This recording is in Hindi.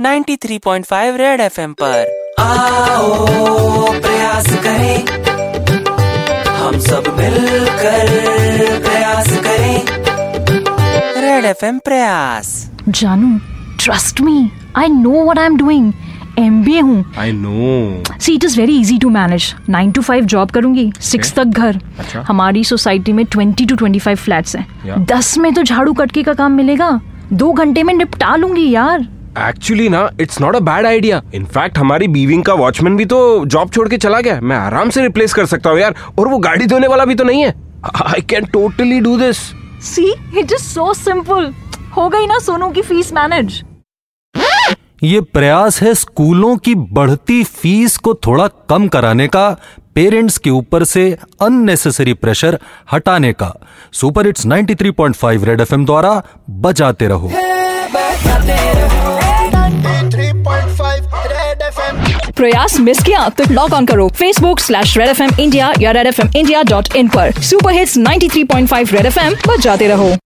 93.5 रेड एफएम पर। आओ प्रयास करें। हम सब मिलकर प्रयास करें। Red FM Prayas. जानू trust me I know what I am doing M B A हूँ। I know see it is very easy to manage nine to five job करूँगी सिक्स तक घर। अच्छा। हमारी सोसाइटी में twenty to twenty five flats हैं. दस में तो झाड़ू कटके का काम मिलेगा। दो घंटे में निपटा लूँगी यार। एक्चुअली ना it's not a bad idea in fact हमारी बीविंग का वॉचमैन भी तो जॉब छोड़ के चला गया मैं आराम से रिप्लेस कर सकता हूँ यार और वो गाड़ी धोने वाला भी तो नहीं है। I can totally do this see it is so simple हो गई ना सोनू की फ़ीस मैनेज ये प्रयास है स्कूलों की बढ़ती फ़ीस को थोड़ा कम कराने का पेरेंट्स के ऊपर से अननेसेसरी प्रेशर हटाने का। सुपर हिट्स 93.5 रेड एफएम द्वारा बजाते रहो। 3.5 प्रयास मिस किया तो लॉग ऑन करो। Facebook slash red F M India या red F M India dot in पर। Super hits 93.5 red F M जाते रहो।